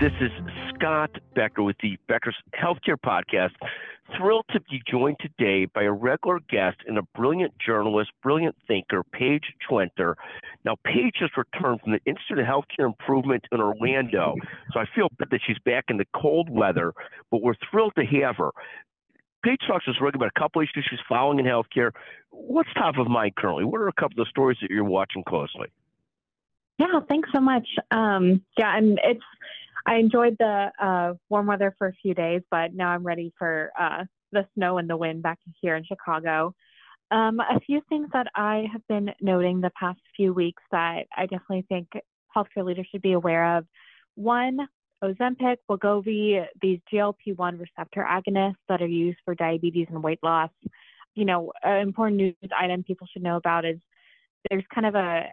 This is Scott Becker with the Becker's Healthcare Podcast. Thrilled to be joined today by a regular guest and a brilliant journalist, brilliant thinker, Paige Twenter. Now, Paige has returned from the Institute of Healthcare Improvement in Orlando, so I feel bad that she's back in the cold weather, but we're thrilled to have her. Paige talks to us about a couple issues she's following in healthcare. What's top of mind currently? What are a couple of stories that you're watching closely? Yeah, thanks so much. Um, yeah, and it's I enjoyed the uh, warm weather for a few days, but now I'm ready for uh, the snow and the wind back here in Chicago. Um, a few things that I have been noting the past few weeks that I definitely think healthcare leaders should be aware of. One, Ozempic, Wegovy, these GLP-1 receptor agonists that are used for diabetes and weight loss. You know, an important news item people should know about is there's kind of a,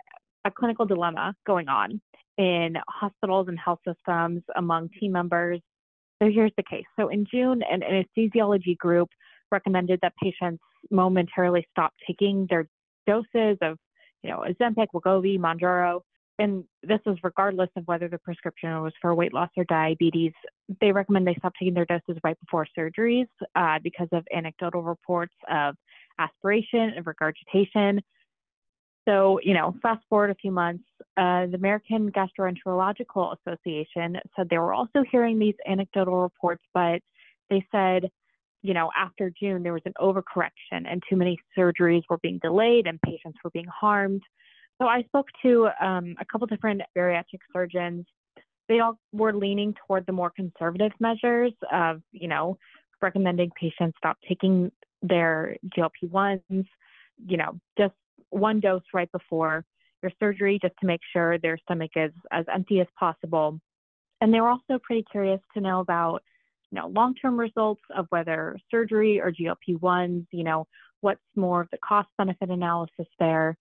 a clinical dilemma going on in hospitals and health systems among team members. So here's the case. So in June, an anesthesiology group recommended that patients momentarily stop taking their doses of, you know, Ozempic, Wegovy, Mounjaro, and this is regardless of whether the prescription was for weight loss or diabetes. They recommend they stop taking their doses right before surgeries uh, because of anecdotal reports of aspiration and regurgitation so, you know, fast forward a few months, uh, the American Gastroenterological Association said they were also hearing these anecdotal reports, but they said, you know, after June, there was an overcorrection and too many surgeries were being delayed and patients were being harmed. So I spoke to um, a couple different bariatric surgeons. They all were leaning toward the more conservative measures of, you know, recommending patients stop taking their GLP 1s, you know, just one dose right before your surgery just to make sure their stomach is as empty as possible. And they were also pretty curious to know about, you know, long-term results of whether surgery or GLP-1s, you know, what's more of the cost benefit analysis there.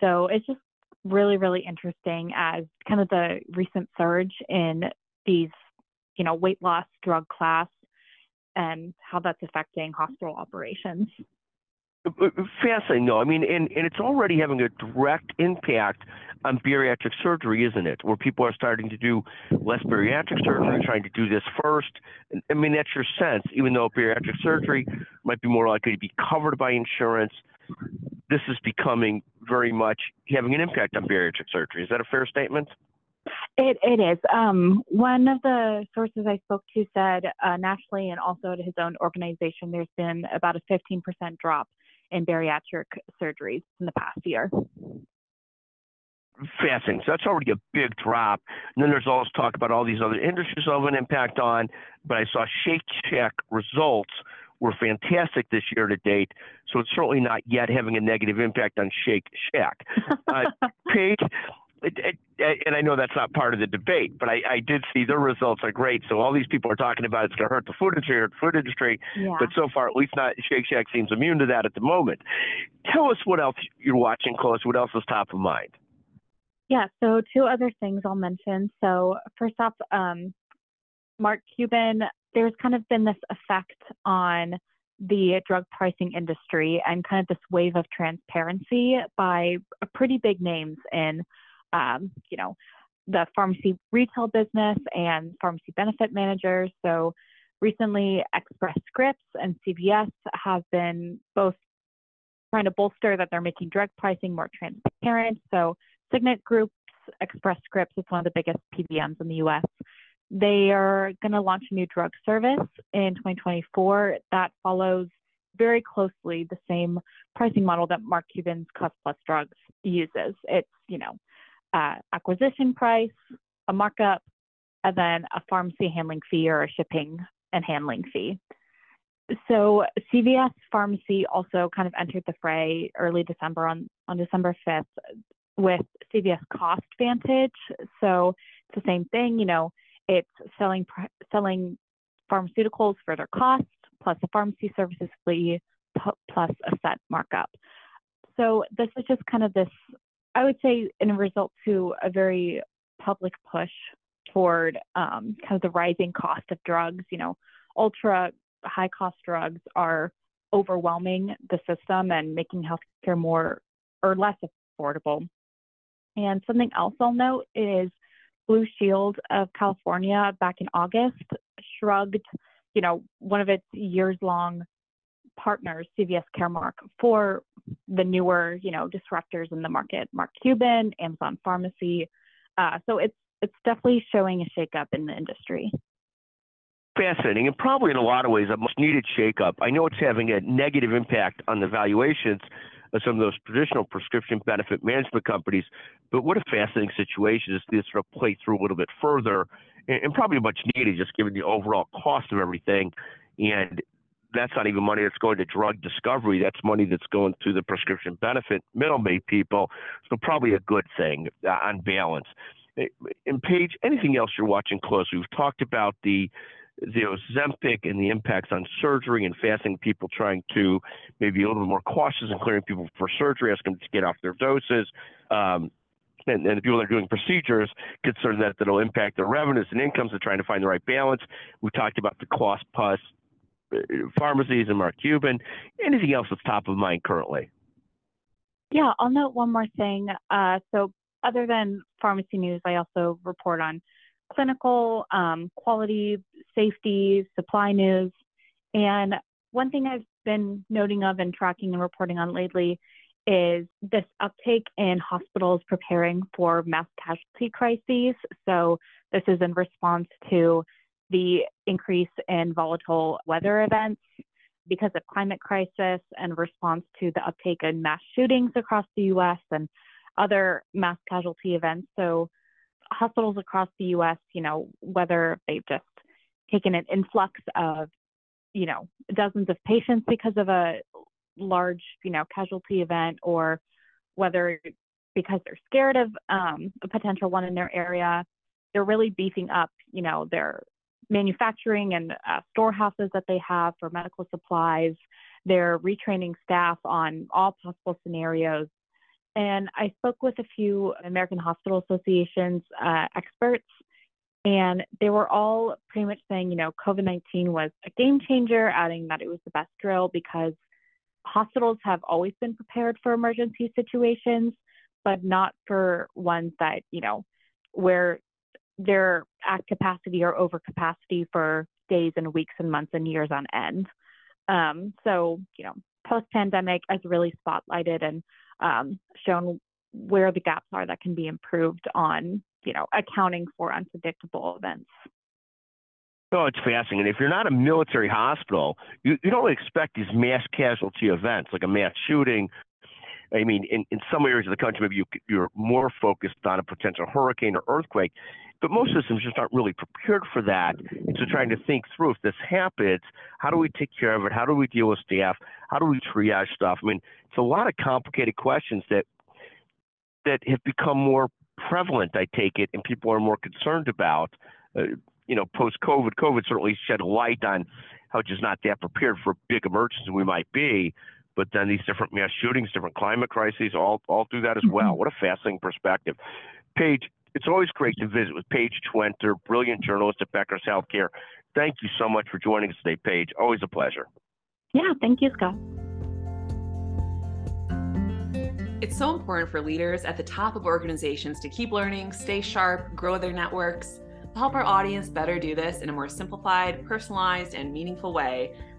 So it's just really, really interesting as kind of the recent surge in these, you know, weight loss drug class and how that's affecting hospital operations. Fascinating, though. I mean, and, and it's already having a direct impact on bariatric surgery, isn't it? Where people are starting to do less bariatric surgery, trying to do this first. I mean, that's your sense. Even though bariatric surgery might be more likely to be covered by insurance, this is becoming very much having an impact on bariatric surgery. Is that a fair statement? It, it is. Um, one of the sources I spoke to said uh, nationally and also at his own organization, there's been about a 15% drop in bariatric surgeries in the past year. Fascinating. So that's already a big drop. And then there's also talk about all these other industries of an impact on. But I saw Shake Shack results were fantastic this year to date. So it's certainly not yet having a negative impact on Shake Shack. Uh, Paige, it, it, and I know that's not part of the debate, but I, I, did see their results are great. So all these people are talking about it's going to hurt the food industry, hurt the food industry. Yeah. But so far, at least not Shake Shack seems immune to that at the moment. Tell us what else you're watching close. What else is top of mind? Yeah. So two other things I'll mention. So first off, um, Mark Cuban. There's kind of been this effect on the drug pricing industry and kind of this wave of transparency by pretty big names in um, you know, the pharmacy retail business and pharmacy benefit managers. So recently, Express Scripts and CVS have been both trying to bolster that they're making drug pricing more transparent. So Cigna Group's Express Scripts is one of the biggest PBMs in the US. They are going to launch a new drug service in 2024 that follows very closely the same pricing model that Mark Cuban's Cost Plus Drugs uses. It's, you know, uh, acquisition price, a markup, and then a pharmacy handling fee or a shipping and handling fee. So CVS Pharmacy also kind of entered the fray early December on, on December 5th with CVS Cost Vantage. So it's the same thing, you know, it's selling selling pharmaceuticals for their cost plus a pharmacy services fee plus a set markup. So this is just kind of this, I would say, in a result to a very public push toward um, kind of the rising cost of drugs. You know, ultra high cost drugs are overwhelming the system and making healthcare more or less affordable. And something else I'll note is Blue Shield of California back in August shrugged, you know, one of its years long partners, CVS Caremark, for the newer, you know, disruptors in the market, Mark Cuban, Amazon Pharmacy. Uh, so it's it's definitely showing a shakeup in the industry. Fascinating, and probably in a lot of ways a much needed shakeup. I know it's having a negative impact on the valuations of some of those traditional prescription benefit management companies. But what a fascinating situation is to sort of play through a little bit further, and, and probably much needed, just given the overall cost of everything. And that's not even money that's going to drug discovery. That's money that's going to the prescription benefit middleman people. So probably a good thing uh, on balance. And Paige, anything else you're watching closely? We've talked about the the Ozempic and the impacts on surgery and fasting people trying to maybe a little bit more cautious and clearing people for surgery, asking them to get off their doses. Um, and, and, the people that are doing procedures concerned that it'll impact their revenues and incomes and trying to find the right balance. We talked about the cost plus pharmacies and Mark Cuban. Anything else that's top of mind currently? Yeah, I'll note one more thing. Uh, so, other than pharmacy news, I also report on clinical, um, quality, safety, supply news. And one thing I've been noting of and tracking and reporting on lately is this uptake in hospitals preparing for mass casualty crises. So, this is in response to the increase in volatile weather events because of climate crisis and response to the uptake in mass shootings across the US and other mass casualty events. So, hospitals across the US, you know, whether they've just taken an influx of, you know, dozens of patients because of a large, you know, casualty event or whether because they're scared of um, a potential one in their area, they're really beefing up, you know, their manufacturing and uh, storehouses that they have for medical supplies. They're retraining staff on all possible scenarios. And I spoke with a few American Hospital Association's uh, experts, and they were all pretty much saying, you know, COVID 19 was a game changer, adding that it was the best drill because hospitals have always been prepared for emergency situations, but not for ones that, you know, where they're at capacity or over capacity for days and weeks and months and years on end. Um, so, you know, post pandemic has really spotlighted and um, shown where the gaps are that can be improved on, you know, accounting for unpredictable events. Oh, it's fascinating. And if you're not a military hospital, you, you don't expect these mass casualty events like a mass shooting. I mean, in, in some areas of the country, maybe you, you're more focused on a potential hurricane or earthquake. But most systems just aren't really prepared for that. And so trying to think through if this happens, how do we take care of it? How do we deal with staff? How do we triage stuff? I mean, it's a lot of complicated questions that that have become more prevalent, I take it, and people are more concerned about. Uh, you know, post COVID, COVID certainly shed light on how just not that prepared for a big emergency we might be. But then these different mass shootings, different climate crises, all all do that as well. Mm-hmm. What a fascinating perspective. Paige, it's always great to visit with Paige Twenter, brilliant journalist at Becker's Healthcare. Thank you so much for joining us today, Paige. Always a pleasure. Yeah, thank you, Scott. It's so important for leaders at the top of organizations to keep learning, stay sharp, grow their networks. To help our audience better do this in a more simplified, personalized, and meaningful way,